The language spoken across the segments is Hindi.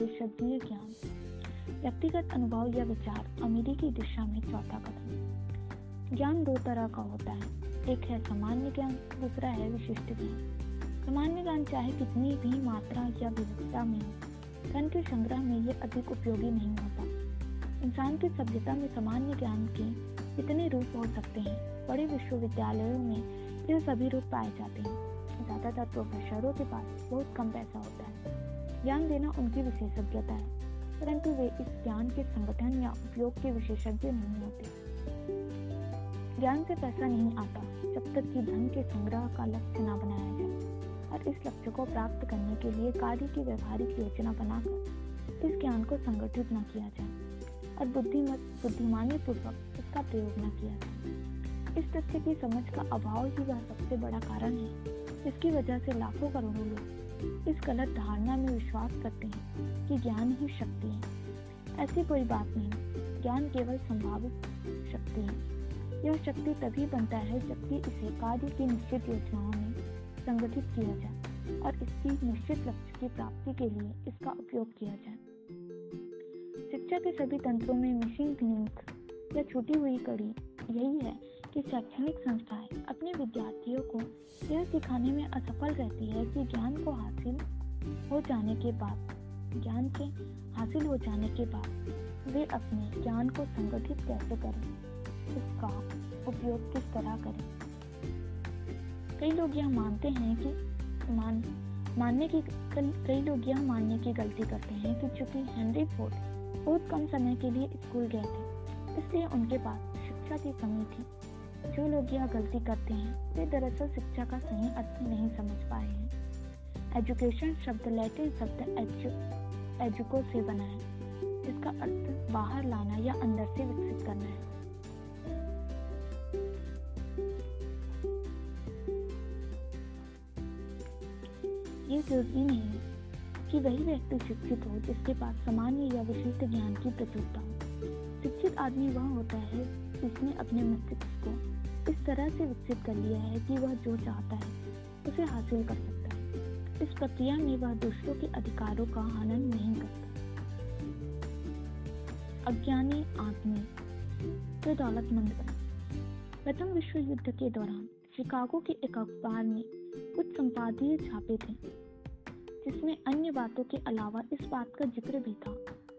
विशेषज्ञ ज्ञान, व्यक्तिगत अनुभव या विचार अमीरी की दिशा में चौथा कदम। ज्ञान दो तरह का होता है। एक है सामान्य ज्ञान, दूसरा है विशिष्ट ज्ञान। सामान्य ज्ञान चाहे कितनी भी मात्रा या विविधता में हो, धन के संग्रह में ये अधिक उपयोगी नहीं होता। इंसान की सभ्यता में सामान्य ज्ञान के कितने रूप हो सकते हैं। बड़े विश्वविद्यालयों में ये सभी रूप पाए जाते हैं। ज़्यादातर प्रोफेसरों के पास बहुत कम पैसा होता है। ज्ञान देना उनकी विशेषज्ञता है, परंतु वे इस ज्ञान के संगठन या उपयोग के विशेषज्ञ नहीं होते। ज्ञान से पैसा नहीं आता जब तक कि धन के संग्रह का लक्ष्य न बनाया जाए, और इस लक्ष्य को प्राप्त करने के लिए कार्य की व्यवहारिक योजना बनाकर इस ज्ञान को संगठित न किया जाए, और बुद्धिमत बुद्धिमानी पूर्वक इसका प्रयोग न किया जाए। इस तथ्य की समझ का अभाव ही वह सबसे बड़ा कारण है, जिसकी वजह से लाखों करोड़ों लोग इस गलत धारणा में विश्वास करते हैं कि ज्ञान ही शक्ति है। ऐसी कोई बात नहीं, ज्ञान केवल संभावित शक्ति है। यह शक्ति तभी बनता है जबकि इसे कार्य की निश्चित योजनाओं में संगठित किया जाए और इसकी निश्चित लक्ष्य की प्राप्ति के लिए इसका उपयोग किया जाए। शिक्षा के सभी तंत्रों में मिसिंग लिंक या छूटी हुई कड़ी यही है कि शैक्षणिक संस्थाएँ अपने विद्यार्थियों को यह सिखाने में असफल रहती है कि ज्ञान को हासिल हो जाने के बाद, ज्ञान के हासिल हो जाने के बाद वे अपने ज्ञान को संगठित कैसे करें, इसका उपयोग किस तरह करें। कई लोग यह मानते हैं कि मान, मानने की कई लोग यह मानने की गलती करते हैं कि चूँकि हेनरी फोर्ड बहुत कम समय के लिए स्कूल गए थे, इसलिए उनके पास शिक्षा की कमी थी। जो लोग यह गलती करते हैं, वे दरअसल शिक्षा का सही अर्थ नहीं समझ पाए हैं। एजुकेशन शब्द लैटिन शब्द एजु एजुको से बना है। जिसका अर्थ बाहर लाना या अंदर से विकसित करना है। ये ज़रूरी नहीं कि वही व्यक्ति शिक्षित हो जिसके पास सामान्य या विशिष्ट ज्ञान की प्रचुरता हो। शिक्षित आदमी वह होता है जिसने अपने मस्तिष्क को इस तरह से विकसित कर लिया है कि वह जो चाहता है, उसे हासिल कर सकता है। इस प्रक्रिया में वह दूसरों के अधिकारों का हनन नहीं करता। अज्ञानी आदमी जो दौलतमंद बना प्रथम विश्व युद्ध के दौरान शिकागो के एक अखबार में कुछ संपादकीय छापे थे, जिसमें अन्य बातों के अलावा इस बात का ज़िक्र भी था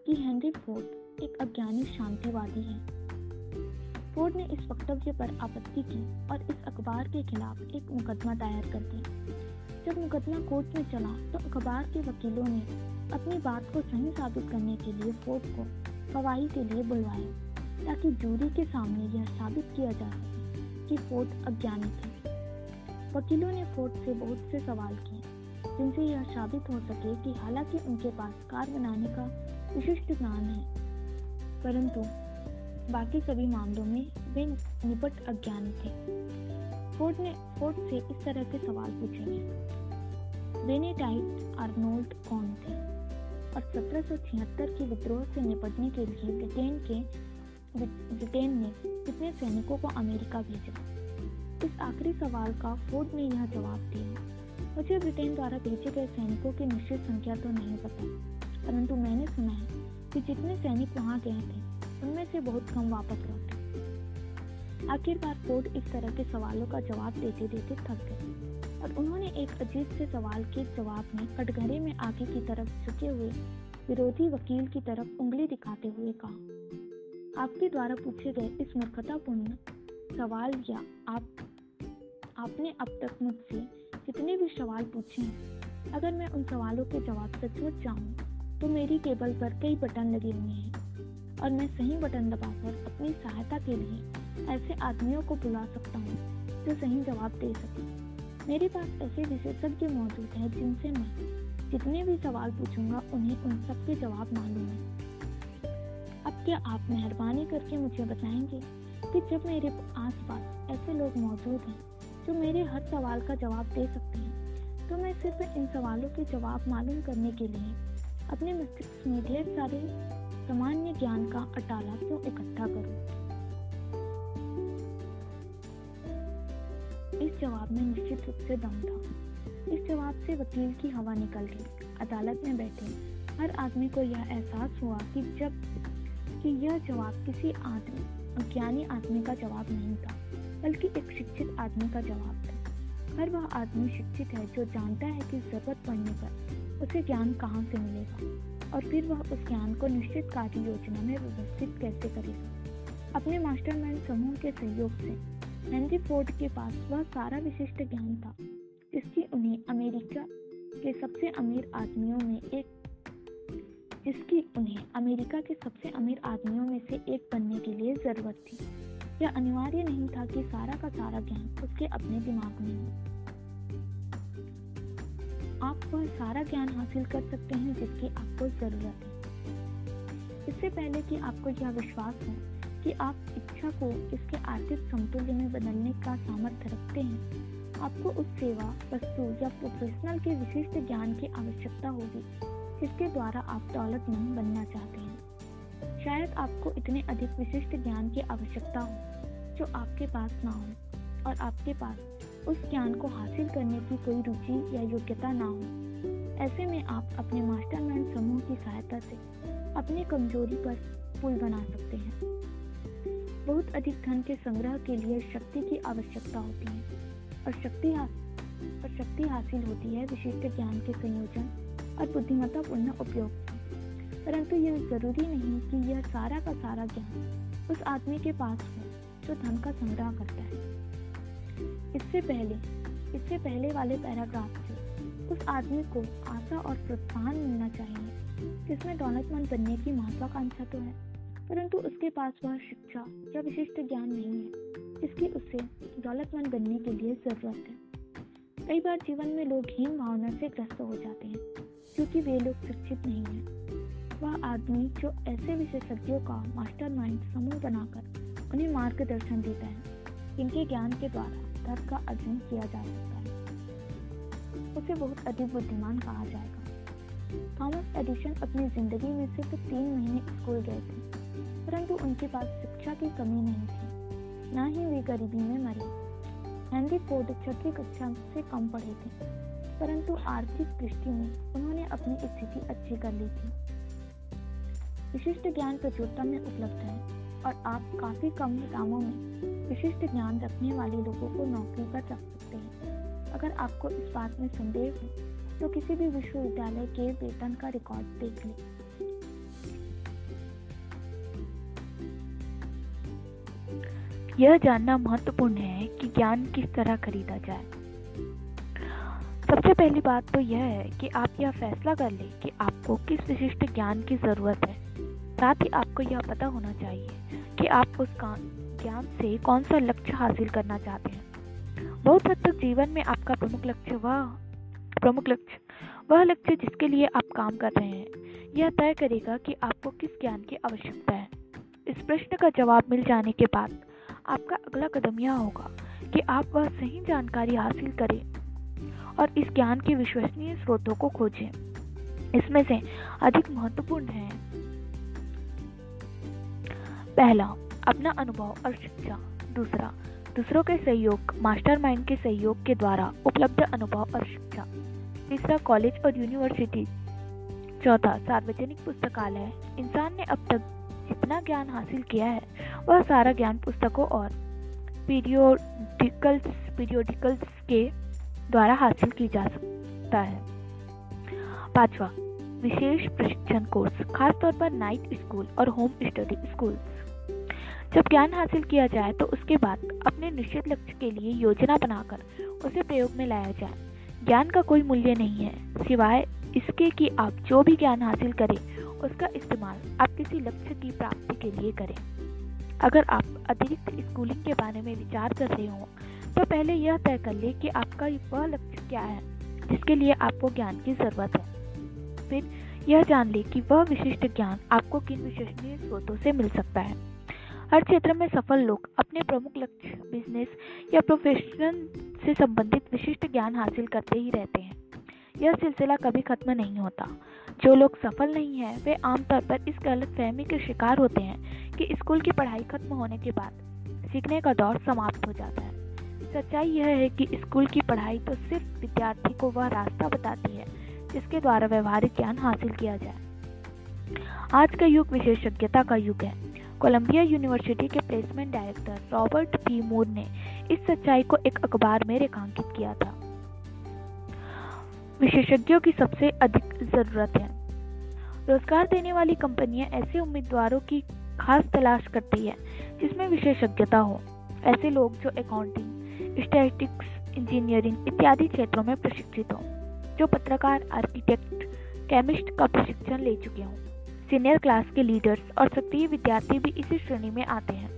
कि हेनरी फोर्ड एक अज्ञानी शांतिवादी है। फोर्ड ने इस वक्तव्य पर आपत्ति की और इस अखबार के खिलाफ एक मुकदमा दायर कर दिया। जब मुकदमा कोर्ट में चला तो अखबार के वकीलों ने अपनी बात को सही साबित करने के लिए फोर्ड को गवाही के लिए बुलवाया, ताकि जूरी के सामने यह साबित किया जा सके कि फोर्ड अज्ञानी थे। वकीलों ने फोर्ड से बहुत से सवाल किए, जिनसे यह साबित हो सके कि हालाँकि उनके पास कार बनाने का विशिष्ट ज्ञान है, परंतु बाकी सभी मामलों में वे निपट अज्ञानी थे। फोर्ड ने, फोर्ड से इस तरह के सवाल पूछे गए बेनेटाइट आर्नोल्ड कौन थे? और सत्रह के विद्रोह से निपटने के लिए ब्रिटेन के, ब्रिटेन ने कितने सैनिकों को अमेरिका भेजा? इस आखिरी सवाल का फोर्ड ने यह जवाब दिया। मुझे ब्रिटेन द्वारा भेजे गए सैनिकों की निश्चित संख्या तो नहीं पता, परंतु मैंने सुना है कि जितने सैनिक वहाँ गए थे उनमें से बहुत कम वापस लौटे। आखिरकार फोर्ड इस तरह के सवालों का जवाब देते देते थक गए। और उन्होंने एक अजीब से सवाल के जवाब में कटघरे में आगे की तरफ़ झुके हुए विरोधी वकील की तरफ़ उंगली दिखाते हुए कहा, आपके द्वारा पूछे गए इस मूर्खतापूर्ण सवाल या आप, आपने अब तक मुझसे जितने भी सवाल पूछे हैं, अगर मैं उन सवालों के जवाब सचमुच चाहूँ तो मेरी टेबल पर कई बटन लगे हुए हैं। और मैं सही बटन दबाकर अपनी सहायता के लिए ऐसे आदमियों को बुला सकता हूँ, जो सही जवाब दे सके। मेरे पास ऐसे विशेषज्ञ मौजूद हैं जिनसे मैं जितने भी सवाल पूछूँगा, उन्हें उन सब के जवाब मालूम है अब क्या आप मेहरबानी करके मुझे बताएँगे कि जब मेरे आसपास ऐसे लोग मौजूद हैं, जो मेरे हर सवाल का जवाब दे सकते हैं तो मैं सिर्फ़ इन सवालों के जवाब मालूम करने के लिए अपने मस्तिष्क में ढेर सारे सामान्य ज्ञान का अटाला क्यों इकट्ठा करूँ? इस जवाब में निश्चित रूप से दम था। इस जवाब से वकील की हवा निकल गई। अदालत में बैठे, हर आदमी को यह एहसास हुआ कि जब, कि यह जवाब किसी आदमी, अज्ञानी आदमी का जवाब नहीं था, बल्कि एक शिक्षित आदमी का जवाब था। हर वह आदमी शिक्षित है जो जानता है कि ज़रूरत पड़ने पर उसे ज्ञान कहाँ से मिलेगा। और फिर वह उस ज्ञान को निश्चित कार्य योजना में व्यवस्थित कैसे करेगा? अपने मास्टरमाइंड समूह के सहयोग से हेनरी फोर्ड के पास वह सारा विशिष्ट ज्ञान था, जिसकी उन्हें अमेरिका के सबसे अमीर आदमियों में एक, जिसकी उन्हें अमेरिका के सबसे अमीर आदमियों में से एक बनने के लिए ज़रूरत थी। यह अनिवार्य नहीं था कि सारा का सारा ज्ञान उसके अपने दिमाग में हो। आप वह सारा ज्ञान हासिल कर सकते हैं जिसकी आपको ज़रूरत है। इससे पहले कि आपको यह विश्वास हो कि आप इच्छा को इसके आर्थिक समतुल्य में बदलने का सामर्थ्य रखते हैं, आपको उस सेवा, वस्तु या प्रोफेशनल के विशिष्ट ज्ञान की आवश्यकता होगी, जिसके द्वारा आप दौलतमंद बनना चाहते हैं। शायद आपको इतने अधिक विशिष्ट ज्ञान की आवश्यकता हो जो आपके पास ना हो और आपके पास उस ज्ञान को हासिल करने की कोई रुचि या योग्यता ना हो। ऐसे में आप अपने मास्टरमाइंड समूह की सहायता से अपनी कमज़ोरी पर पुल बना सकते हैं। बहुत अधिक धन के संग्रह के लिए शक्ति की आवश्यकता होती है और शक्ति और शक्ति हासिल होती है विशिष्ट ज्ञान के संयोजन और बुद्धिमत्तापूर्ण उपयोग परंतु यह ज़रूरी नहीं कि यह सारा का सारा ज्ञान उस आदमी के पास हो जो धन का संग्रह करता है। इससे पहले इससे पहले वाले पैराग्राफ से उस आदमी को आशा और प्रोत्साहन मिलना चाहिए, जिसमें दौलतमंद बनने की महत्वाकांक्षा तो है। परंतु उसके पास वह शिक्षा या विशिष्ट ज्ञान नहीं है, जिसकी उसे दौलतमंद बनने के लिए ज़रूरत है। कई बार जीवन में लोग हीन भावना से ग्रस्त हो जाते हैं क्योंकि वे लोग शिक्षित नहीं हैं। वह आदमी जो ऐसे विशेषज्ञों का मास्टरमाइंड समूह बनाकर उन्हें मार्गदर्शन देता है, इनके ज्ञान के द्वारा। धर्म का अर्जन किया जा सकता है। उसे बहुत अधिक बुद्धिमान कहा जाएगा। थॉमस एडिशन अपनी ज़िंदगी में सिर्फ़ तीन महीने स्कूल गए थे, परंतु उनके पास शिक्षा की कमी नहीं थी। न ही वे गरीबी में मरे। हेनरी फोर्ड छठी कक्षा से कम पढ़े थे, परंतु आर्थिक दृष्टि में उन्होंने अपनी स्थिति अच्छी कर ली थी। विशिष्ट ज्ञान प्रचुरता में उपलब्ध है और आप काफ़ी कम दामों में विशिष्ट ज्ञान रखने वाले लोगों को नौकरी पर रख सकते हैं। अगर आपको इस बात में संदेह हो तो किसी भी विश्वविद्यालय के वेतन का रिकॉर्ड देख लें। यह जानना महत्वपूर्ण है कि ज्ञान किस तरह खरीदा जाए। सबसे पहली बात तो यह है कि आप यह फैसला कर लें कि आपको किस विशिष्ट ज्ञान की ज़रूरत है। साथ ही आपको यह पता होना चाहिए कि आप उस ज्ञान से कौन सा लक्ष्य हासिल करना चाहते हैं? बहुत हद तक जीवन में आपका प्रमुख लक्ष्य वह, प्रमुख लक्ष्य, वह लक्ष्य जिसके लिए आप काम कर रहे हैं। यह तय करेगा कि आपको किस ज्ञान की आवश्यकता है। इस प्रश्न का जवाब मिल जाने के बाद आपका अगला कदम यह होगा कि आप वह सही जानकारी हासिल करें और इस ज्ञान के विश्वसनीय स्रोतों को खोजें। इसमें से अधिक महत्वपूर्ण है। पहला अपना अनुभव और शिक्षा। दूसरा, दूसरों के सहयोग, मास्टरमाइंड के सहयोग के द्वारा उपलब्ध अनुभव और शिक्षा। तीसरा, कॉलेज और यूनिवर्सिटी। चौथा, सार्वजनिक पुस्तकालय। इंसान ने अब तक जितना ज्ञान हासिल किया है, वह सारा ज्ञान पुस्तकों और पीरियोडिकल्स पीरियोडिकल्स के द्वारा हासिल की जा सकता है। पांचवा, विशेष प्रशिक्षण कोर्स, खासतौर पर नाइट स्कूल और होम स्टडी स्कूल जब ज्ञान हासिल किया जाए तो उसके बाद अपने निश्चित लक्ष्य के लिए योजना बनाकर उसे प्रयोग में लाया जाए। ज्ञान का कोई मूल्य नहीं है, सिवाय इसके कि आप जो भी ज्ञान हासिल करें, उसका इस्तेमाल आप किसी लक्ष्य की प्राप्ति के लिए करें। अगर आप अतिरिक्त स्कूलिंग के बारे में विचार कर रहे हो तो पहले यह तय कर ले कि आपका वह लक्ष्य क्या है, जिसके लिए आपको ज्ञान की ज़रूरत है। फिर यह जान ले कि वह विशिष्ट ज्ञान आपको किन विश्वसनीय स्रोतों से मिल सकता है। हर क्षेत्र में सफल लोग अपने प्रमुख लक्ष्य बिज़नेस या प्रोफेशन से संबंधित विशिष्ट ज्ञान हासिल करते ही रहते हैं। यह सिलसिला कभी खत्म नहीं होता। जो लोग सफल नहीं हैं, वे आमतौर पर इस गलत फहमी के शिकार होते हैं कि स्कूल की पढ़ाई खत्म होने के बाद सीखने का दौर समाप्त हो जाता है। सच्चाई यह है कि स्कूल की पढ़ाई तो सिर्फ़ विद्यार्थी को वह रास्ता बताती है जिसके द्वारा व्यवहारिक ज्ञान हासिल किया जाए। आज का युग विशेषज्ञता का युग है। कोलंबिया यूनिवर्सिटी के placement director Robert P Moore ने इस सच्चाई को एक अखबार में रेखांकित किया था। विशेषज्ञों की सबसे अधिक ज़रूरत है। रोज़गार देने वाली कंपनियाँ ऐसे उम्मीदवारों की खास तलाश करती है, जिसमें विशेषज्ञता हो। ऐसे लोग जो अकाउंटिंग स्टैटिक्स इंजीनियरिंग इत्यादि क्षेत्रों में प्रशिक्षित हों, जो पत्रकार आर्किटेक्ट केमिस्ट का प्रशिक्षण ले चुके हों। सीनियर क्लास के लीडर्स और सक्रिय विद्यार्थी भी इसी श्रेणी में आते हैं।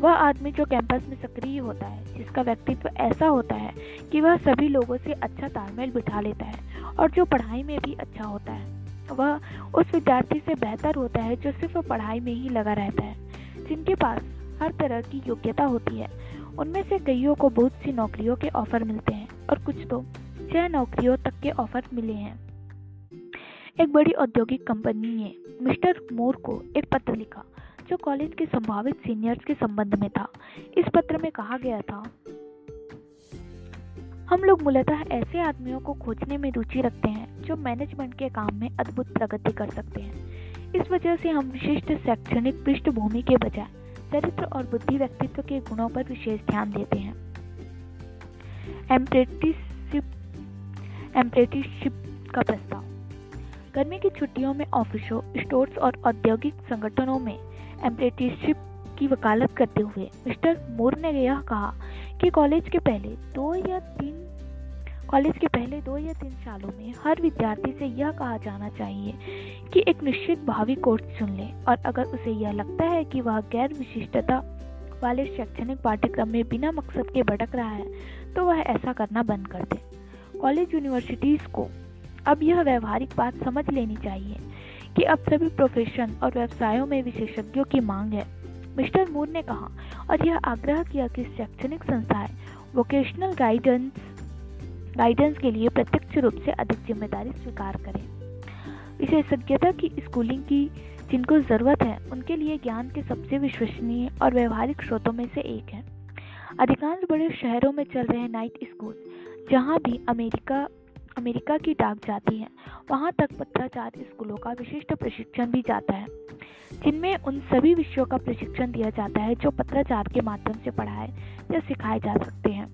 वह आदमी जो कैंपस में सक्रिय होता है, जिसका व्यक्तित्व ऐसा होता है कि वह सभी लोगों से अच्छा तालमेल बिठा लेता है और जो पढ़ाई में भी अच्छा होता है, वह उस विद्यार्थी से बेहतर होता है जो सिर्फ़ पढ़ाई में ही लगा रहता है, जिनके पास हर तरह की योग्यता होती है। उनमें से कईयों को बहुत सी नौकरियों के ऑफ़र मिलते हैं और कुछ तो छह नौकरियों तक के ऑफ़र मिले हैं। एक बड़ी औद्योगिक कंपनी ने मिस्टर मोर को एक पत्र लिखा, जो कॉलेज के संभावित सीनियर्स के संबंध में था। इस पत्र में कहा गया था, हम लोग मूलतः ऐसे आदमियों को खोजने में रुचि रखते हैं, जो मैनेजमेंट के काम में अद्भुत प्रगति कर सकते हैं। इस वजह से हम विशिष्ट शैक्षणिक पृष्ठभूमि के बजाय चरित्र और बुद्धि व्यक्तित्व के गुणों पर विशेष ध्यान देते हैं। एम्प्रेटिसशिप एम्प्रेटिसशिप का प्रस्ताव। गर्मी की छुट्टियों में ऑफिसों, स्टोर्स और औद्योगिक संगठनों में एम्प्रेटिसशिप की वकालत करते हुए मिस्टर मोर ने यह कहा कि कॉलेज के पहले दो या तीन, कॉलेज के पहले दो या तीन सालों में हर विद्यार्थी से यह कहा जाना चाहिए कि एक निश्चित भावी कोर्स चुन ले और अगर उसे यह लगता है कि वह गैर विशिष्टता वाले शैक्षणिक पाठ्यक्रम में बिना मकसद के भटक रहा है तो वह ऐसा करना बंद कर दे। कॉलेज यूनिवर्सिटीज़ को अब यह व्यवहारिक बात समझ लेनी चाहिए कि अब सभी प्रोफेशन और व्यवसायों में विशेषज्ञों की मांग है। मिस्टर मूर ने कहा, और यह आग्रह किया कि शैक्षणिक संस्थाएँ वोकेशनल गाइडेंस गाइडेंस के लिए प्रत्यक्ष रूप से अधिक ज़िम्मेदारी स्वीकार करें। विशेषज्ञता की स्कूलिंग की जिनको ज़रूरत है, उनके लिए ज्ञान के सबसे विश्वसनीय और व्यवहारिक स्रोतों में से एक है। अधिकांश बड़े शहरों में चल रहे नाइट स्कूल जहाँ भी अमेरिका अमेरिका की डाक जाती है। वहाँ तक पत्राचार स्कूलों का विशिष्ट प्रशिक्षण भी जाता है, जिनमें उन सभी विषयों का प्रशिक्षण दिया जाता है जो पत्राचार के माध्यम से पढ़ाए या सिखाए जा सकते हैं।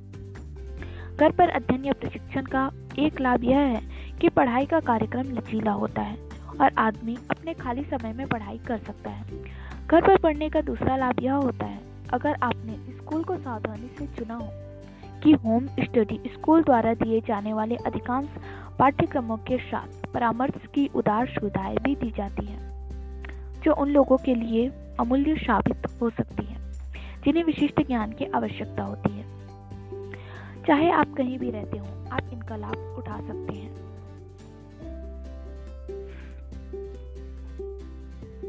घर पर अध्ययन या प्रशिक्षण का एक लाभ यह है कि पढ़ाई का कार्यक्रम लचीला होता है और आदमी अपने खाली समय में पढ़ाई कर सकता है। घर पर पढ़ने का दूसरा लाभ यह होता है, अगर आपने स्कूल को सावधानी से चुना हो कि होम स्टडी स्कूल द्वारा दिए जाने वाले अधिकांश पाठ्यक्रमों के साथ परामर्श की उदार सुविधाएँ भी दी जाती हैं, जो उन लोगों के लिए अमूल्य साबित हो सकती हैं, जिन्हें विशिष्ट ज्ञान की आवश्यकता होती है। चाहे आप कहीं भी रहते हो, आप इनका लाभ उठा सकते हैं।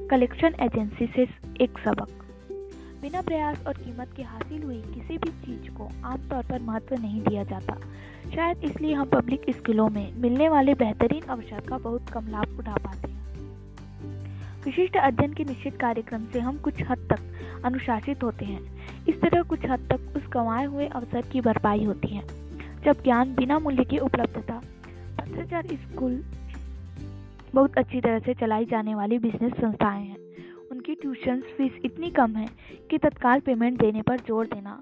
कलेक्शन एजेंसी से एक सबक। बिना प्रयास और कीमत के हासिल हुई किसी भी चीज़ को आमतौर पर महत्व नहीं दिया जाता। शायद इसलिए हम पब्लिक स्कूलों में मिलने वाले बेहतरीन अवसर का बहुत कम लाभ उठा पाते हैं। विशिष्ट अध्ययन के निश्चित कार्यक्रम से हम कुछ हद तक अनुशासित होते हैं। इस तरह कुछ हद तक उस गंवाए हुए अवसर की भरपाई होती है, जब ज्ञान बिना मूल्य की उपलब्धता पत्राचार स्कूल बहुत अच्छी तरह से चलाई जाने वाली बिज़नेस संस्थाएँ हैं। ट्यूशन फ़ीस इतनी कम है कि तत्काल पेमेंट देने पर ज़ोर देना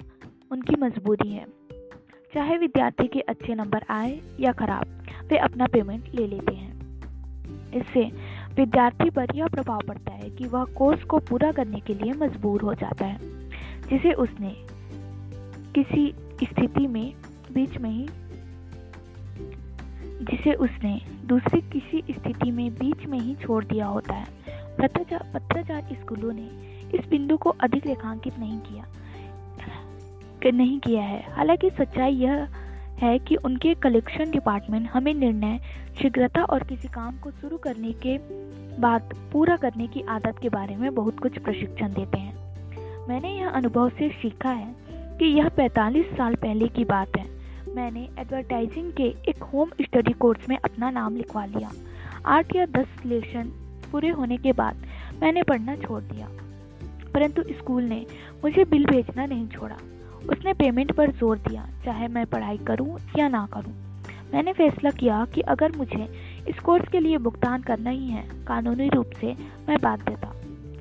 उनकी मजबूरी है। चाहे विद्यार्थी के अच्छे नंबर आए या खराब, वे अपना पेमेंट ले लेते हैं। इससे विद्यार्थी पर यह प्रभाव पड़ता है कि वह कोर्स को पूरा करने के लिए मजबूर हो जाता है, जिसे उसने किसी स्थिति में बीच में ही, जिसे उसने दूसरी किसी स्थिति में बीच में ही छोड़ दिया होता है। पत्राचार स्कूलों ने इस बिंदु को अधिक रेखांकित नहीं किया नहीं किया है। हालाँकि सच्चाई यह है कि उनके कलेक्शन डिपार्टमेंट हमें निर्णय, शीघ्रता और किसी काम को शुरू करने के बाद पूरा करने की आदत के बारे में बहुत कुछ प्रशिक्षण देते हैं। मैंने यह अनुभव से सीखा है कि यह 45 साल पहले की बात है। मैंने एडवर्टाइजिंग के एक होम स्टडी कोर्स में अपना नाम लिखवा लिया। आठ या दस लेसन पूरे होने के बाद मैंने पढ़ना छोड़ दिया। परंतु स्कूल ने मुझे बिल भेजना नहीं छोड़ा। उसने पेमेंट पर ज़ोर दिया, चाहे मैं पढ़ाई करूँ या ना करूँ। मैंने फैसला किया कि अगर मुझे इस कोर्स के लिए भुगतान करना ही है, कानूनी रूप से मैं बाध्य था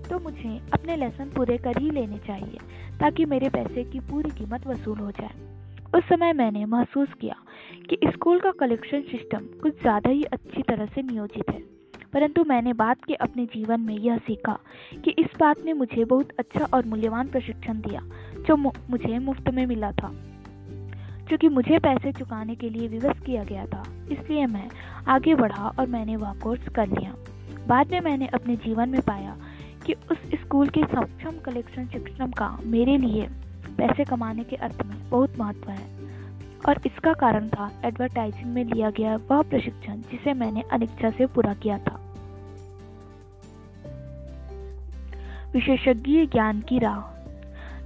तो मुझे अपने लेसन पूरे कर ही लेने चाहिए, ताकि मेरे पैसे की पूरी कीमत वसूल हो जाए। उस समय मैंने महसूस किया कि स्कूल का कलेक्शन सिस्टम कुछ ज़्यादा ही अच्छी तरह से नियोजित है। परंतु मैंने बाद के अपने जीवन में यह सीखा कि इस बात ने मुझे बहुत अच्छा और मूल्यवान प्रशिक्षण दिया, जो मुझे मुफ़्त में मिला था। क्योंकि मुझे पैसे चुकाने के लिए विवश किया गया था, इसलिए मैं आगे बढ़ा और मैंने वह कोर्स कर लिया। बाद में मैंने अपने जीवन में पाया कि उस स्कूल के सक्षम कलेक्शन सिस्टम का मेरे लिए पैसे कमाने के अर्थ में बहुत महत्व है। और इसका कारण था एडवर्टाइजिंग में लिया गया वह प्रशिक्षण, जिसे मैंने अनिच्छा से पूरा किया था। विशेषज्ञ ज्ञान की राह।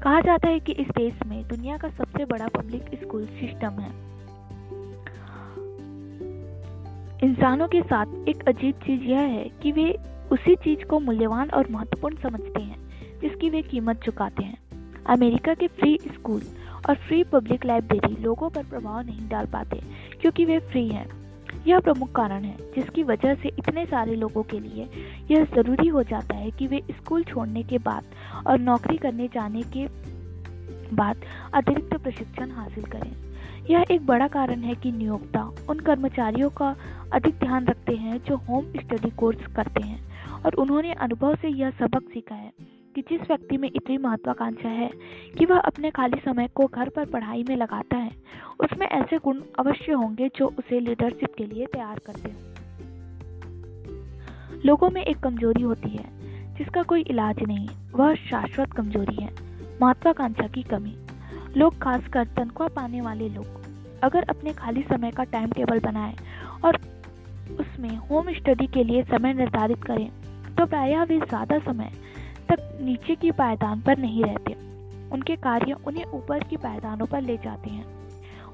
कहा जाता है कि इस देश में दुनिया का सबसे बड़ा पब्लिक स्कूल सिस्टम है। इंसानों के साथ एक अजीब चीज़ यह है कि वे उसी चीज़ को मूल्यवान और महत्वपूर्ण समझते हैं, जिसकी वे कीमत चुकाते हैं। अमेरिका के फ्री स्कूल और फ्री पब्लिक लाइब्रेरी लोगों पर प्रभाव नहीं डाल पाते, क्योंकि वे फ्री हैं। यह प्रमुख कारण है, जिसकी वजह से इतने सारे लोगों के लिए यह ज़रूरी हो जाता है कि वे स्कूल छोड़ने के बाद और नौकरी करने जाने के बाद अतिरिक्त प्रशिक्षण हासिल करें। यह एक बड़ा कारण है कि नियोक्ता उन कर्मचारियों का अधिक ध्यान रखते हैं जो होम स्टडी कोर्स करते हैं, और उन्होंने अनुभव से यह सबक सीखा है। कि जिस व्यक्ति में इतनी महत्वाकांक्षा है कि वह अपने खाली समय को घर पर पढ़ाई में लगाता है, उसमें ऐसे गुण अवश्य होंगे जो उसे लीडरशिप के लिए तैयार करते हैं। लोगों में एक कमज़ोरी होती है, जिसका कोई इलाज नहीं, वह शाश्वत कमज़ोरी है, महत्वाकांक्षा की कमी। लोग खासकर तनख्वाह पाने वाले लोग, अगर अपने खाली समय का टाइम टेबल बनाएँ और उसमें होम स्टडी के लिए समय निर्धारित करें तो प्रायः वे ज़्यादा समय तक नीचे की पायदान पर नहीं रहते। उनके कार्य उन्हें ऊपर की पायदानों पर ले जाते हैं।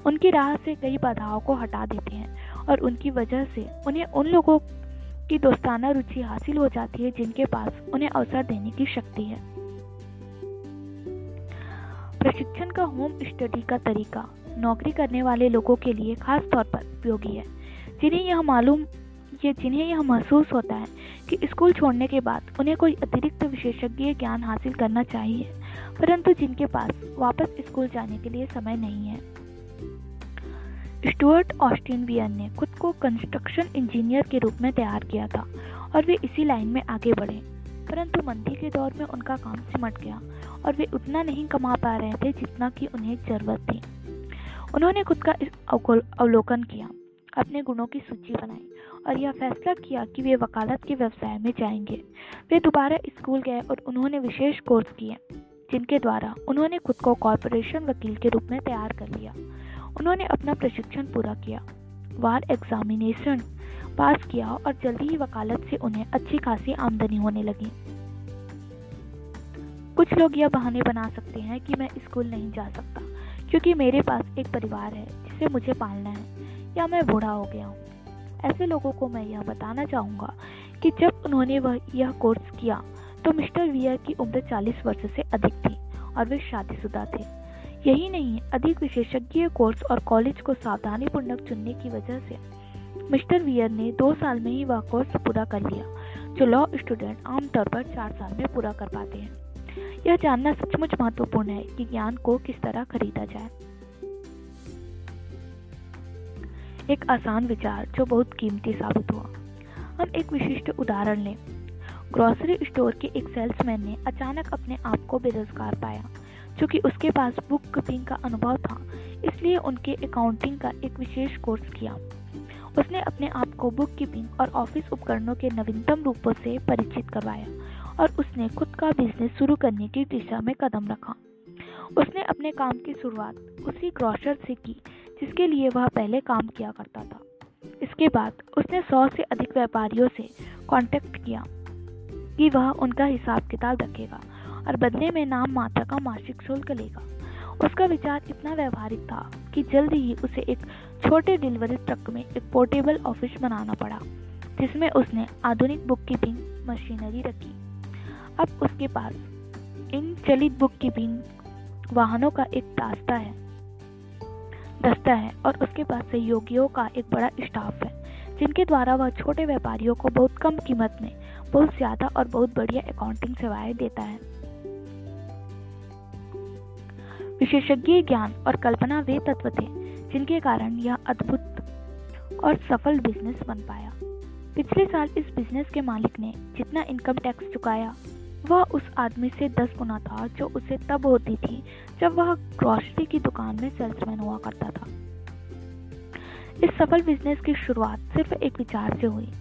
उनकी राह से कई बाधाओं को हटा देते हैं और उनकी वजह से उन्हें उन लोगों की दोस्ताना रुचि हासिल हो जाती है जिनके पास उन्हें अवसर देने की शक्ति है। प्रशिक्षण का होम स्टडी का तरीका नौकरी करने वाले लोगों के लिए खास तौर पर उपयोगी है। जिन्हें यह मालूम ये जिन्हें यह महसूस होता है कि स्कूल छोड़ने के बाद उन्हें कोई अतिरिक्त विशेषज्ञ ज्ञान हासिल करना चाहिए, परंतु जिनके पास वापस स्कूल जाने के लिए समय नहीं है। स्टुअर्ट ऑस्टिन वियर ने खुद को कंस्ट्रक्शन इंजीनियर के रूप में तैयार किया था और वे इसी लाइन में आगे बढ़े, परंतु मंदी के दौर में उनका काम सिमट गया और वे उतना नहीं कमा पा रहे थे जितना कि उन्हें ज़रूरत थी। उन्होंने खुद का अवलोकन किया, अपने गुणों की सूची बनाई। और यह फैसला किया कि वे वकालत के व्यवसाय में जाएँगे। वे दोबारा स्कूल गए और उन्होंने विशेष कोर्स किए, जिनके द्वारा उन्होंने खुद को कॉरपोरेशन वकील के रूप में तैयार कर लिया। उन्होंने अपना प्रशिक्षण पूरा किया वार एग्जामिनेशन पास किया और जल्दी ही वकालत से उन्हें अच्छी खासी आमदनी होने लगी। कुछ लोग यह बहाने बना सकते हैं कि मैं स्कूल नहीं जा सकता, क्योंकि मेरे पास एक परिवार है जिसे मुझे पालना है। या मैं बूढ़ा हो गया हूँ? ऐसे लोगों को मैं यह बताना चाहूँगा कि जब उन्होंने वह यह कोर्स किया तो मिस्टर वियर की उम्र 40 वर्ष से अधिक थी और वे शादीशुदा थे। यही नहीं, अधिक विशेषज्ञ कोर्स और कॉलेज को सावधानी पूर्वक चुनने की वजह से मिस्टर वियर ने दो साल में ही वह कोर्स पूरा कर लिया, जो लॉ स्टूडेंट आमतौर पर चार साल में पूरा कर पाते हैं। यह जानना सचमुच महत्वपूर्ण है कि ज्ञान को किस तरह खरीदा जाए। एक आसान विचार जो बहुत कीमती साबित हुआ। हम एक विशिष्ट उदाहरण लें। ग्रोसरी स्टोर के एक सेल्समैन ने अचानक अपने आप को बेरोजगार पाया क्योंकि उसके पास बुक कीपिंग का अनुभव था, इसलिए उनके अकाउंटिंग का एक विशेष कोर्स किया। उसने अपने आप को बुक कीपिंग और ऑफ़िस उपकरणों के नवीनतम रूपों से परिचित करवाया और उसने खुद का बिज़नेस शुरू करने की दिशा में कदम रखा। उसने अपने काम की शुरुआत उसी ग्रोसर से की जिसके लिए वह पहले काम किया करता था। इसके बाद उसने सौ से अधिक व्यापारियों से कांटेक्ट किया कि वह उनका हिसाब किताब रखेगा और बदले में नाम मात्र का मासिक शुल्क लेगा। उसका विचार इतना व्यवहारिक था कि जल्द ही उसे एक छोटे डिलीवरी ट्रक में एक पोर्टेबल ऑफ़िस बनाना पड़ा, जिसमें उसने आधुनिक बुक कीपिंग मशीनरी रखी। अब उसके पास इन चलित बुक कीपिंग वाहनों का एक रास्ता है। दस्ता है और उसके पास सहयोगियों का एक बड़ा स्टाफ है, जिनके द्वारा वह छोटे व्यापारियों को बहुत कम कीमत में बहुत ज़्यादा और बहुत बढ़िया अकाउंटिंग सेवाएँ देता है। विशेषज्ञ ज्ञान और कल्पना वे तत्व थे, जिनके कारण यह अद्भुत और सफल बिज़नेस बन पाया। पिछले साल इस बिज़नेस के मालिक ने जितना इनकम टैक्स चुकाया वह उस आदमी से दस गुना था जो उसे तब होती थी जब वह ग्रॉसरी की दुकान में सेल्समैन हुआ करता था। इस सफल बिज़नेस की शुरुआत सिर्फ़ एक विचार से हुई।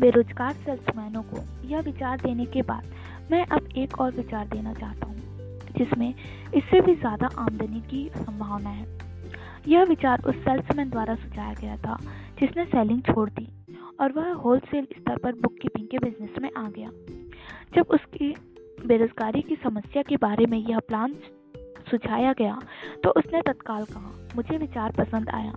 बेरोजगार सेल्समैनों को यह विचार देने के बाद मैं अब एक और विचार देना चाहता हूँ, जिसमें इससे भी ज़्यादा आमदनी की संभावना है। यह विचार उस सेल्समैन द्वारा सुझाया गया था, जिसने सेलिंग छोड़ दी और वह होलसेल स्तर पर बुक कीपिंग के बिज़नेस में आ गया। जब उसकी बेरोजगारी की समस्या के बारे में यह प्लान सुझाया गया तो उसने तत्काल कहा, मुझे विचार पसंद आया,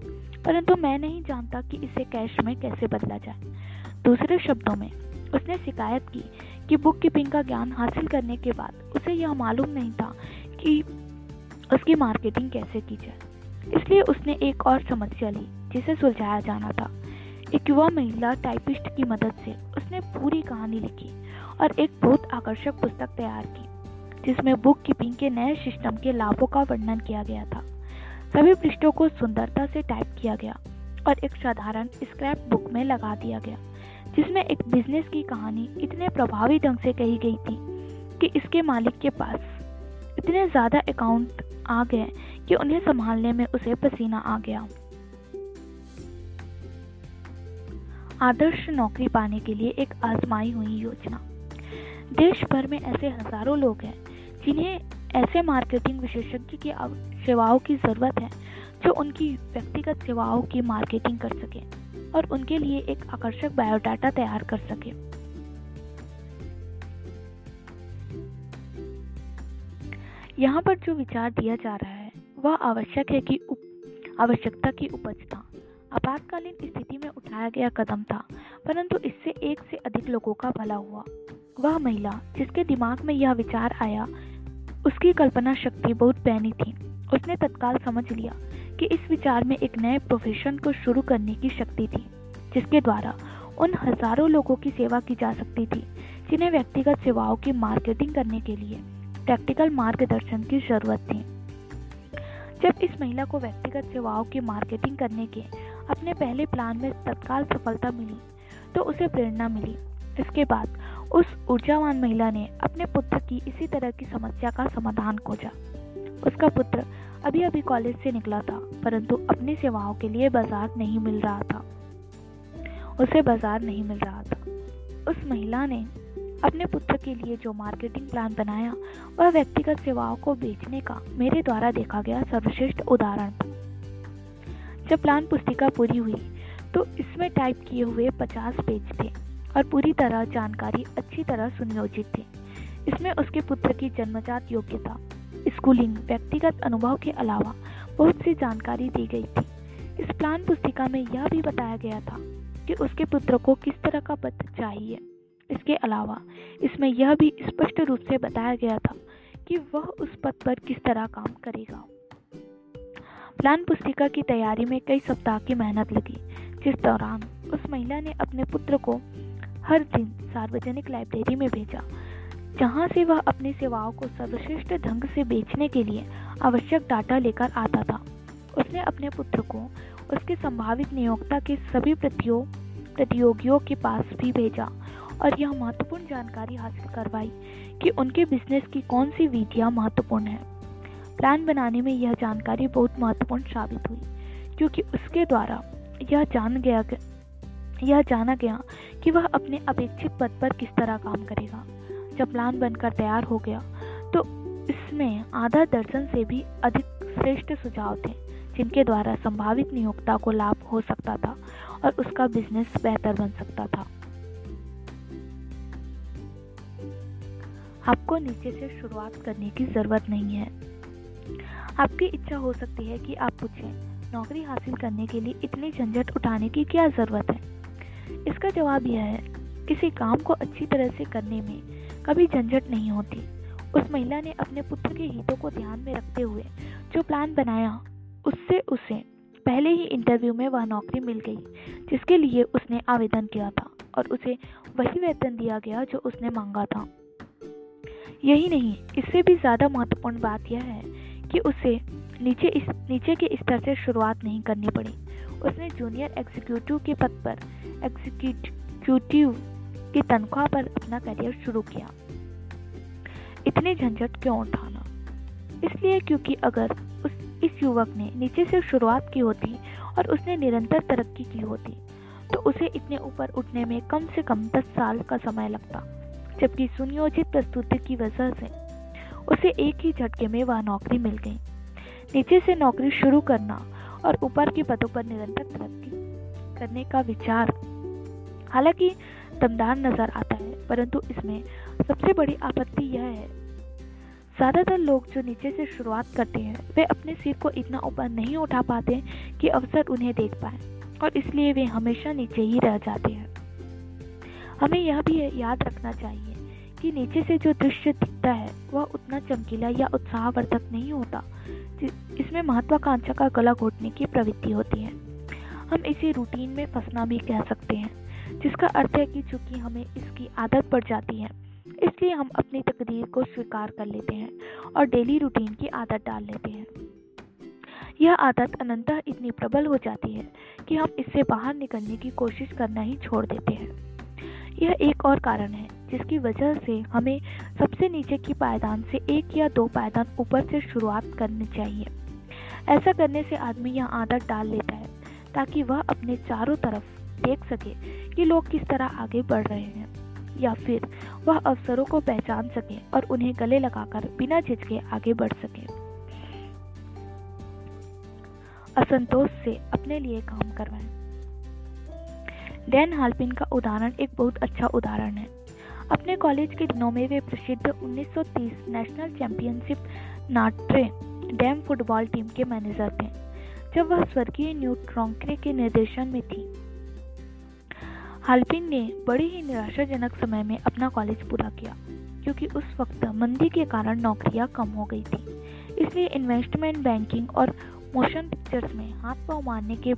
परंतु मैं नहीं जानता कि इसे कैश में कैसे बदला जाए। दूसरे शब्दों में, उसने शिकायत की कि बुक कीपिंग का ज्ञान हासिल करने के बाद उसे यह मालूम नहीं था कि उसकी मार्केटिंग कैसे की जाए। इसलिए उसने एक और समस्या ली, जिसे सुलझाया जाना था। एक युवा महिला टाइपिस्ट की मदद से उसने पूरी कहानी लिखी। और एक बहुत आकर्षक पुस्तक तैयार की, जिसमें बुक कीपिंग के नए सिस्टम के लाभों का वर्णन किया गया था। सभी पृष्ठों को सुंदरता से टाइप किया गया और एक साधारण स्क्रैप बुक में लगा दिया गया, जिसमें एक बिज़नेस की कहानी इतने प्रभावी ढंग से कही गई थी कि इसके मालिक के पास इतने ज़्यादा अकाउंट आ गए कि उन्हें संभालने में उसे पसीना आ गया। आदर्श नौकरी पाने के लिए एक आजमाई हुई योजना। देश भर में ऐसे हज़ारों लोग हैं जिन्हें ऐसे मार्केटिंग विशेषज्ञ की सेवाओं की ज़रूरत है जो उनकी व्यक्तिगत सेवाओं की मार्केटिंग कर सके और उनके लिए एक आकर्षक बायोडाटा तैयार कर सके। यहाँ पर जो विचार दिया जा रहा है वह आवश्यक है कि उप, आवश्यकता की उपज था। आपातकालीन स्थिति में उठाया गया कदम था परंतु इससे एक से अधिक लोगों का भला हुआ। वह महिला, जिसके दिमाग में यह विचार आया, उसकी कल्पना शक्ति बहुत पैनी थी। उसने तत्काल समझ लिया कि इस विचार में एक नए प्रोफेशन को शुरू करने की शक्ति थी, जिसके द्वारा उन हज़ारों लोगों की सेवा की जा सकती थी, जिन्हें व्यक्तिगत सेवाओं की मार्केटिंग करने के लिए प्रैक्टिकल मार्गदर्शन की ज़रूरत थी। जब इस महिला को व्यक्तिगत सेवाओं की मार्केटिंग करने के अपने पहले प्लान में तत्काल सफलता मिली तो उसे प्रेरणा मिली। इसके बाद उस ऊर्जावान महिला ने अपने पुत्र की इसी तरह की समस्या का समाधान खोजा। उसका पुत्र अभी अभी कॉलेज से निकला था, परंतु अपनी सेवाओं के लिए बाज़ार नहीं मिल रहा था। उसे बाज़ार नहीं मिल रहा था। उस महिला ने अपने पुत्र के लिए जो मार्केटिंग प्लान बनाया, वह व्यक्तिगत सेवाओं को बेचने का मेरे द्वारा देखा गया सर्वश्रेष्ठ उदाहरण था। जब प्लान पुस्तिका पूरी हुई तो इसमें टाइप किए हुए पचास पेज थे। और पूरी तरह जानकारी अच्छी तरह सुनियोजित थी। इसमें उसके पुत्र की जन्मजात योग्यता, स्कूलिंग, व्यक्तिगत अनुभव के अलावा बहुत सी जानकारी दी गई थी। इस प्लान पुस्तिका में यह भी बताया गया था कि उसके पुत्र को किस तरह का पद चाहिए। इसके अलावा इसमें यह भी स्पष्ट रूप से बताया गया था कि वह उस पद पर किस तरह काम करेगा। प्लान पुस्तिका की तैयारी में कई सप्ताह की मेहनत लगी, जिस दौरान उस महिला ने अपने पुत्र को हर दिन सार्वजनिक लाइब्रेरी में भेजा, जहाँ से वह अपनी सेवाओं को सर्वश्रेष्ठ ढंग से बेचने के लिए आवश्यक डाटा लेकर आता था। उसने अपने पुत्र को उसके संभावित नियोक्ता के सभी प्रतियों, प्रतियोगियों के पास भी भेजा और यह महत्वपूर्ण जानकारी हासिल करवाई कि उनके बिज़नेस की कौन सी विधियाँ महत्वपूर्ण है। प्लान बनाने में यह जानकारी बहुत महत्वपूर्ण साबित हुई, क्योंकि उसके द्वारा यह जान गया यह जाना गया कि वह अपने अपेक्षित पद पर किस तरह काम करेगा। जब प्लान बनकर तैयार हो गया तो इसमें आधा दर्जन से भी अधिक श्रेष्ठ सुझाव थे, जिनके द्वारा संभावित नियोक्ता को लाभ हो सकता था और उसका बिज़नेस बेहतर बन सकता था। आपको नीचे से शुरुआत करने की ज़रूरत नहीं है। आपकी इच्छा हो सकती है कि आप पूछें, नौकरी हासिल करने के लिए इतनी झंझट उठाने की क्या ज़रूरत है? इसका जवाब यह है, किसी काम को अच्छी तरह से करने में कभी झंझट नहीं होती। उस महिला ने अपने पुत्र के हितों को ध्यान में रखते हुए जो प्लान बनाया, उससे उसे पहले ही इंटरव्यू में वह नौकरी मिल गई, जिसके लिए उसने आवेदन किया था और उसे वही वेतन दिया गया जो उसने मांगा था। यही नहीं, इससे भी ज़्यादा महत्वपूर्ण बात यह है कि उसे नीचे इस, नीचे के स्तर से शुरुआत नहीं करनी पड़ी। उसने जूनियर एग्जीक्यूटिव के पद पर एग्जीक्यूटिव की तनख्वाह पर अपना करियर शुरू किया। इतने झंझट क्यों उठाना? इसलिए क्योंकि अगर उस, इस युवक ने नीचे से शुरुआत की होती और उसने निरंतर तरक्की की होती तो उसे इतने ऊपर उठने में कम से कम दस साल का समय लगता। जबकि सुनियोजित प्रस्तुति की वजह से उसे एक ही झटके में वह नौकरी मिल गई। नीचे से नौकरी शुरू करना और ऊपर के पदों पर निरंतर तरक्की करने का विचार हालाँकि दमदार नज़र आता है, परंतु इसमें सबसे बड़ी आपत्ति यह है। ज़्यादातर लोग जो नीचे से शुरुआत करते हैं, वे अपने सिर को इतना ऊपर नहीं उठा पाते कि अवसर उन्हें देख पाए, और इसलिए वे हमेशा नीचे ही रह जाते हैं। हमें यह भी याद रखना चाहिए कि नीचे से जो दृश्य दिखता है, वह उतना चमकीला या उत्साहवर्धक नहीं होता इसमें महत्वाकांक्षा का गला घोटने की प्रवृत्ति होती है। हम इसे रूटीन में फंसना भी कह सकते हैं। जिसका अर्थ है कि चूँकि हमें इसकी आदत पड़ जाती है, इसलिए हम अपनी तकदीर को स्वीकार कर लेते हैं और डेली रूटीन की आदत डाल लेते हैं। यह आदत अनंतः इतनी प्रबल हो जाती है कि हम इससे बाहर निकलने की कोशिश करना ही छोड़ देते हैं। यह एक और कारण है, जिसकी वजह से हमें सबसे नीचे की पायदान से एक या दो पायदान ऊपर से शुरुआत करनी चाहिए। ऐसा करने से आदमी यह आदत डाल लेता है ताकि वह अपने चारों तरफ़ देख सके कि लोग किस तरह आगे बढ़ रहे हैं, या फिर वह अवसरों को पहचान सके और उन्हें गले लगाकर बिना झिझके आगे बढ़ सके। असंतोष से अपने लिए काम करवाएँ। डैन हालपिन का उदाहरण एक बहुत अच्छा उदाहरण है। अपने कॉलेज के दिनों में वे प्रसिद्ध 1930 national championship Notre Dame football team के मैनेजर थे, जब वह स्वर्गीय न्यू ट्रॉन्क्रे के निर्देशन में थी। हालपिन ने बड़े ही निराशाजनक समय में अपना कॉलेज पूरा किया, क्योंकि उस वक्त मंदी के कारण नौकरियाँ कम हो गई थी। इसलिए इन्वेस्टमेंट बैंकिंग और मोशन पिक्चर्स में हाथ पाँव मारने के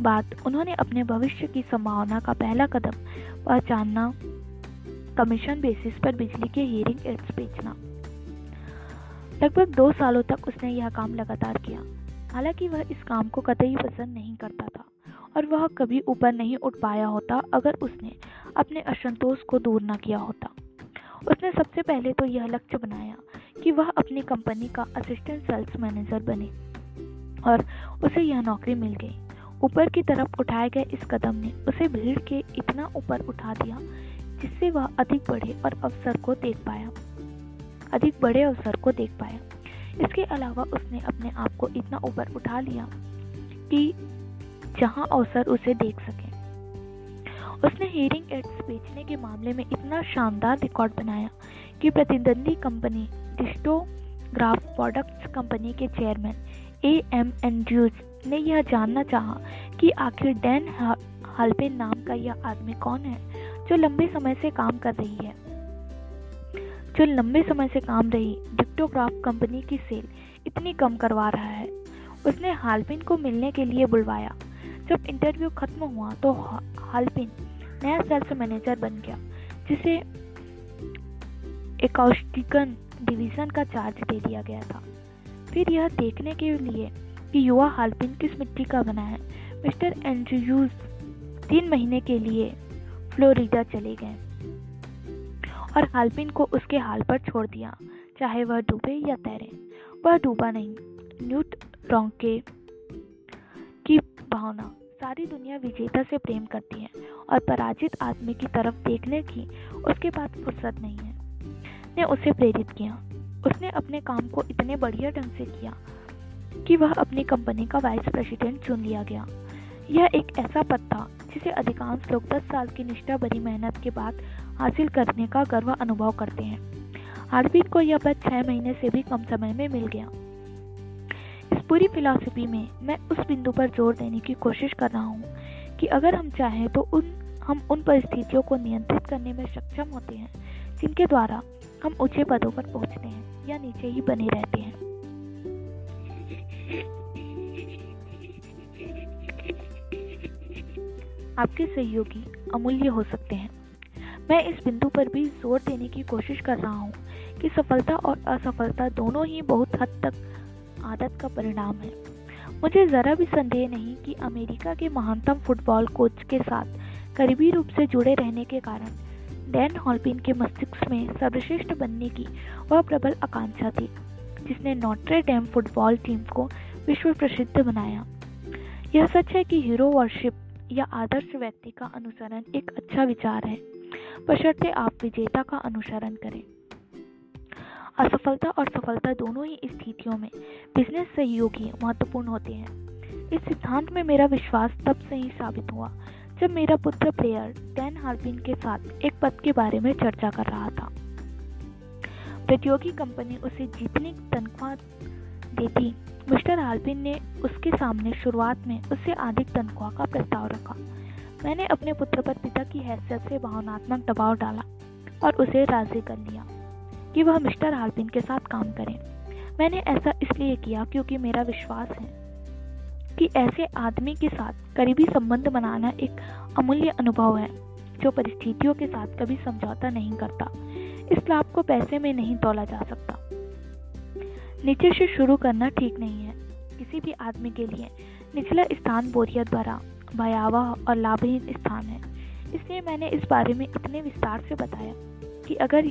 बाद उन्होंने अपने भविष्य की संभावना का पहला कदम पहचानना कमीशन बेसिस पर बिजली के हियरिंग एड्स बेचना। लगभग दो सालों तक उसने यह काम लगातार किया, हालाँकि वह इस काम को कतई पसंद नहीं करता था। और वह कभी ऊपर नहीं उठ पाया होता अगर उसने अपने असंतोष को दूर न किया होता। उसने सबसे पहले तो यह लक्ष्य बनाया कि वह अपनी कंपनी का असिस्टेंट सेल्स मैनेजर बने और उसे यह नौकरी मिल गई। ऊपर की तरफ़ उठाए गए इस कदम ने उसे भीड़ के इतना ऊपर उठा दिया जिससे वह अधिक बड़े और अवसर को देख पाया। अधिक बड़े अवसर को देख पाया। इसके अलावा उसने अपने आप को इतना ऊपर उठा लिया कि जहाँ अवसर उसे देख सके। उसने हीरिंग एड्स बेचने के मामले में इतना शानदार रिकॉर्ड बनाया कि प्रतिद्वंदी कंपनी डिस्टोग्राफ प्रोडक्ट्स कंपनी के चेयरमैन ए एम एंड्रूज ने यह जानना चाहा कि आखिर डैन हालपेन नाम का यह आदमी कौन है जो लंबे समय से काम कर रही है? जो लंबे समय से काम रही डिक्टोग्राफ कंपनी की सेल इतनी कम करवा रहा है। उसने हालपिन को मिलने के लिए बुलवाया। जब इंटरव्यू खत्म हुआ तो हालपिन नया सेल्स मैनेजर बन गया, जिसे एकाउस्टिकन डिवीज़न का चार्ज दे दिया गया था। फिर यह देखने के लिए कि युवा हालपिन किस मिट्टी का बना है। मिस्टर एंड्रयूज तीन महीने के लिए फ्लोरिडा चले गए और हालपिन को उसके हाल पर छोड़ दिया, चाहे वह डूबे या तैरे। वह डूबा नहीं न्यूट रॉन्के की भावना सारी दुनिया विजेता से प्रेम करती है और पराजित आदमी की तरफ़ देखने की उसके पास फुर्सत नहीं है। ने उसे प्रेरित किया। उसने अपने काम को इतने बढ़िया ढंग से किया कि वह अपनी कंपनी का वाइस प्रेसिडेंट चुन लिया गया। यह एक ऐसा पद था जिसे अधिकांश लोग 10 साल की निष्ठा भरी मेहनत के बाद हासिल करने का गर्व अनुभव करते हैं। हार्दविक को यह पद छह महीने से भी कम समय में मिल गया। पूरी फिलॉसफी में मैं उस बिंदु पर ज़ोर देने की कोशिश कर रहा हूँ कि अगर हम चाहें तो उन, हम उन परिस्थितियों को नियंत्रित करने में सक्षम होते हैं, जिनके द्वारा हम ऊँचे पदों पर पहुँचते हैं या नीचे ही बने रहते हैं। आपके सहयोगी अमूल्य हो सकते हैं। मैं इस बिंदु पर भी ज़ोर देने की कोशिश कर रहा हूँ कि सफलता और असफलता दोनों ही बहुत हद तक आदत का परिणाम है। मुझे ज़रा भी संदेह नहीं कि अमेरिका के महानतम फुटबॉल कोच के साथ करीबी रूप से जुड़े रहने के कारण डैन हॉलपिन के मस्तिष्क में सर्वश्रेष्ठ बनने की वह प्रबल आकांक्षा थी, जिसने नॉट्रे डैम फुटबॉल टीम को विश्व प्रसिद्ध बनाया। यह सच है कि हीरो वर्शिप या आदर्श व्यक्ति का अनुसरण एक अच्छा विचार है। बशर्ते आप विजेता का अनुसरण करें। असफलता और सफलता दोनों ही स्थितियों में बिज़नेस सहयोगी महत्वपूर्ण होते हैं। इस सिद्धांत में मेरा विश्वास तब से ही साबित हुआ, जब मेरा पुत्र प्लेयर डैन हार्बिन के साथ एक पद के बारे में चर्चा कर रहा था। प्रतियोगी कंपनी उसे जितनी तनख्वाह देती। मिस्टर हार्बिन ने उसके सामने शुरुआत में उससे अधिक तनख्वाह का प्रस्ताव रखा। मैंने अपने पुत्र पर पिता की हैसियत से भावनात्मक दबाव डाला और उसे राज़ी कर लिया। कि वह मिस्टर हार्पिन के साथ काम करें। मैंने ऐसा इसलिए किया क्योंकि मेरा विश्वास है कि ऐसे आदमी के साथ करीबी संबंध बनाना एक अमूल्य अनुभव है, जो परिस्थितियों के साथ कभी समझौता नहीं करता। इस लाभ को पैसे में नहीं तोला जा सकता। नीचे से शुरू करना ठीक नहीं है किसी भी आदमी के लिए। निचला स्थान बोरियत भरा भयावह और लाभहीन स्थान है। इसलिए मैंने इस बारे में इतने विस्तार से बताया कि अगर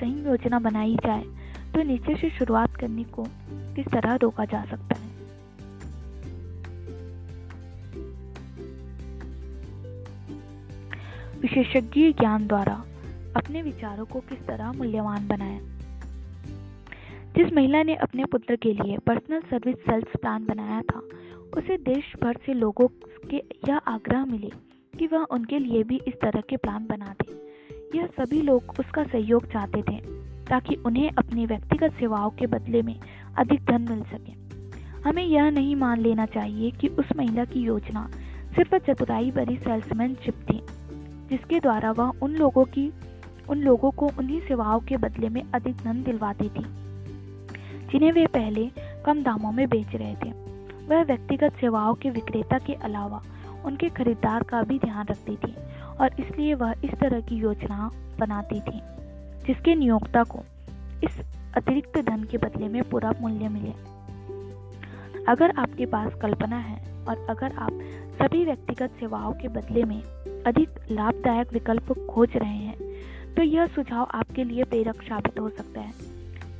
सही योजना बनाई जाए तो नीचे से शुरुआत करने को किस तरह रोका जा सकता है? विशेषज्ञ ज्ञान द्वारा अपने विचारों को किस तरह मूल्यवान बनाया जिस महिला ने अपने पुत्र के लिए पर्सनल सर्विस सेल्फ प्लान बनाया था, उसे देश भर से लोगों के यह आग्रह मिले कि वह उनके लिए भी इस तरह के प्लान बना दे। यह सभी लोग उसका सहयोग चाहते थे, ताकि उन्हें अपनी व्यक्तिगत सेवाओं के बदले में अधिक धन मिल सके। हमें यह नहीं मान लेना चाहिए कि उस महिला की योजना सिर्फ़ चतुराई भरी सेल्समैनशिप थी, जिसके द्वारा वह उन लोगों की, उन लोगों को उन्हीं सेवाओं के बदले में अधिक धन दिलवाती थी, जिन्हें वे पहले कम दामों में बेच रहे थे। वह व्यक्तिगत सेवाओं के विक्रेता के अलावा उनके खरीदार का भी ध्यान रखती थी और इसलिए वह इस तरह की योजना बनाती थी, जिसके नियोक्ता को इस अतिरिक्त धन के बदले में पूरा मूल्य मिले। अगर आपके पास कल्पना है और अगर आप सभी व्यक्तिगत सेवाओं के बदले में अधिक लाभदायक विकल्प खोज रहे हैं तो यह सुझाव आपके लिए प्रेरक साबित हो सकता है।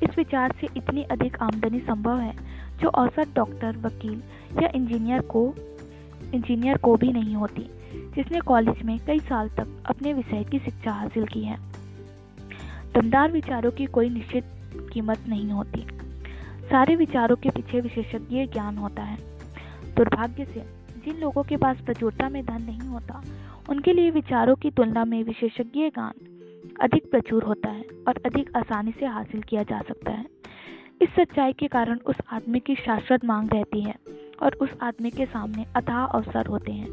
इस विचार से इतनी अधिक आमदनी संभव है, जो औसत डॉक्टर, वकील या इंजीनियर को इंजीनियर को भी नहीं होती। जिसने कॉलेज में कई साल तक अपने विषय की शिक्षा हासिल की है। दमदार विचारों की कोई निश्चित कीमत नहीं होती। सारे विचारों के पीछे विशेषज्ञ ज्ञान होता है। दुर्भाग्य से, जिन लोगों के पास प्रचुरता में धन नहीं होता, उनके लिए विचारों की तुलना में विशेषज्ञ ज्ञान अधिक प्रचुर होता है और अधिक आसानी से हासिल किया जा सकता है। इस सच्चाई के कारण उस आदमी की शाश्वत मांग रहती है और उस आदमी के सामने अथाह अवसर होते हैं।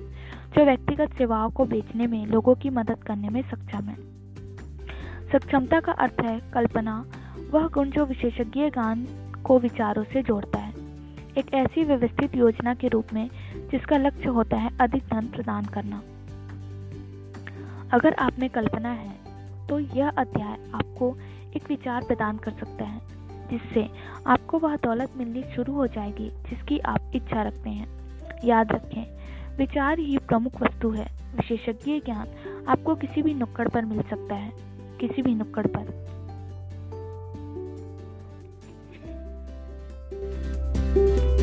जो व्यक्तिगत सेवाओं को बेचने में, लोगों की मदद करने में सक्षम है। सक्षमता का अर्थ है कल्पना, वह गुण जो विशेषज्ञ गान को विचारों से जोड़ता है। एक ऐसी व्यवस्थित योजना के रूप में, जिसका लक्ष्य होता है अधिक धन प्रदान करना। अगर आप में कल्पना है तो यह अध्याय आपको एक विचार प्रदान कर सकता है, जिससे आपको वह दौलत मिलनी शुरू हो जाएगी जिसकी आप इच्छा रखते हैं। याद रखें विचार ही प्रमुख वस्तु है। विशेषज्ञ ज्ञान आपको किसी भी नुक्कड़ पर मिल सकता है। किसी भी नुक्कड़ पर। thank you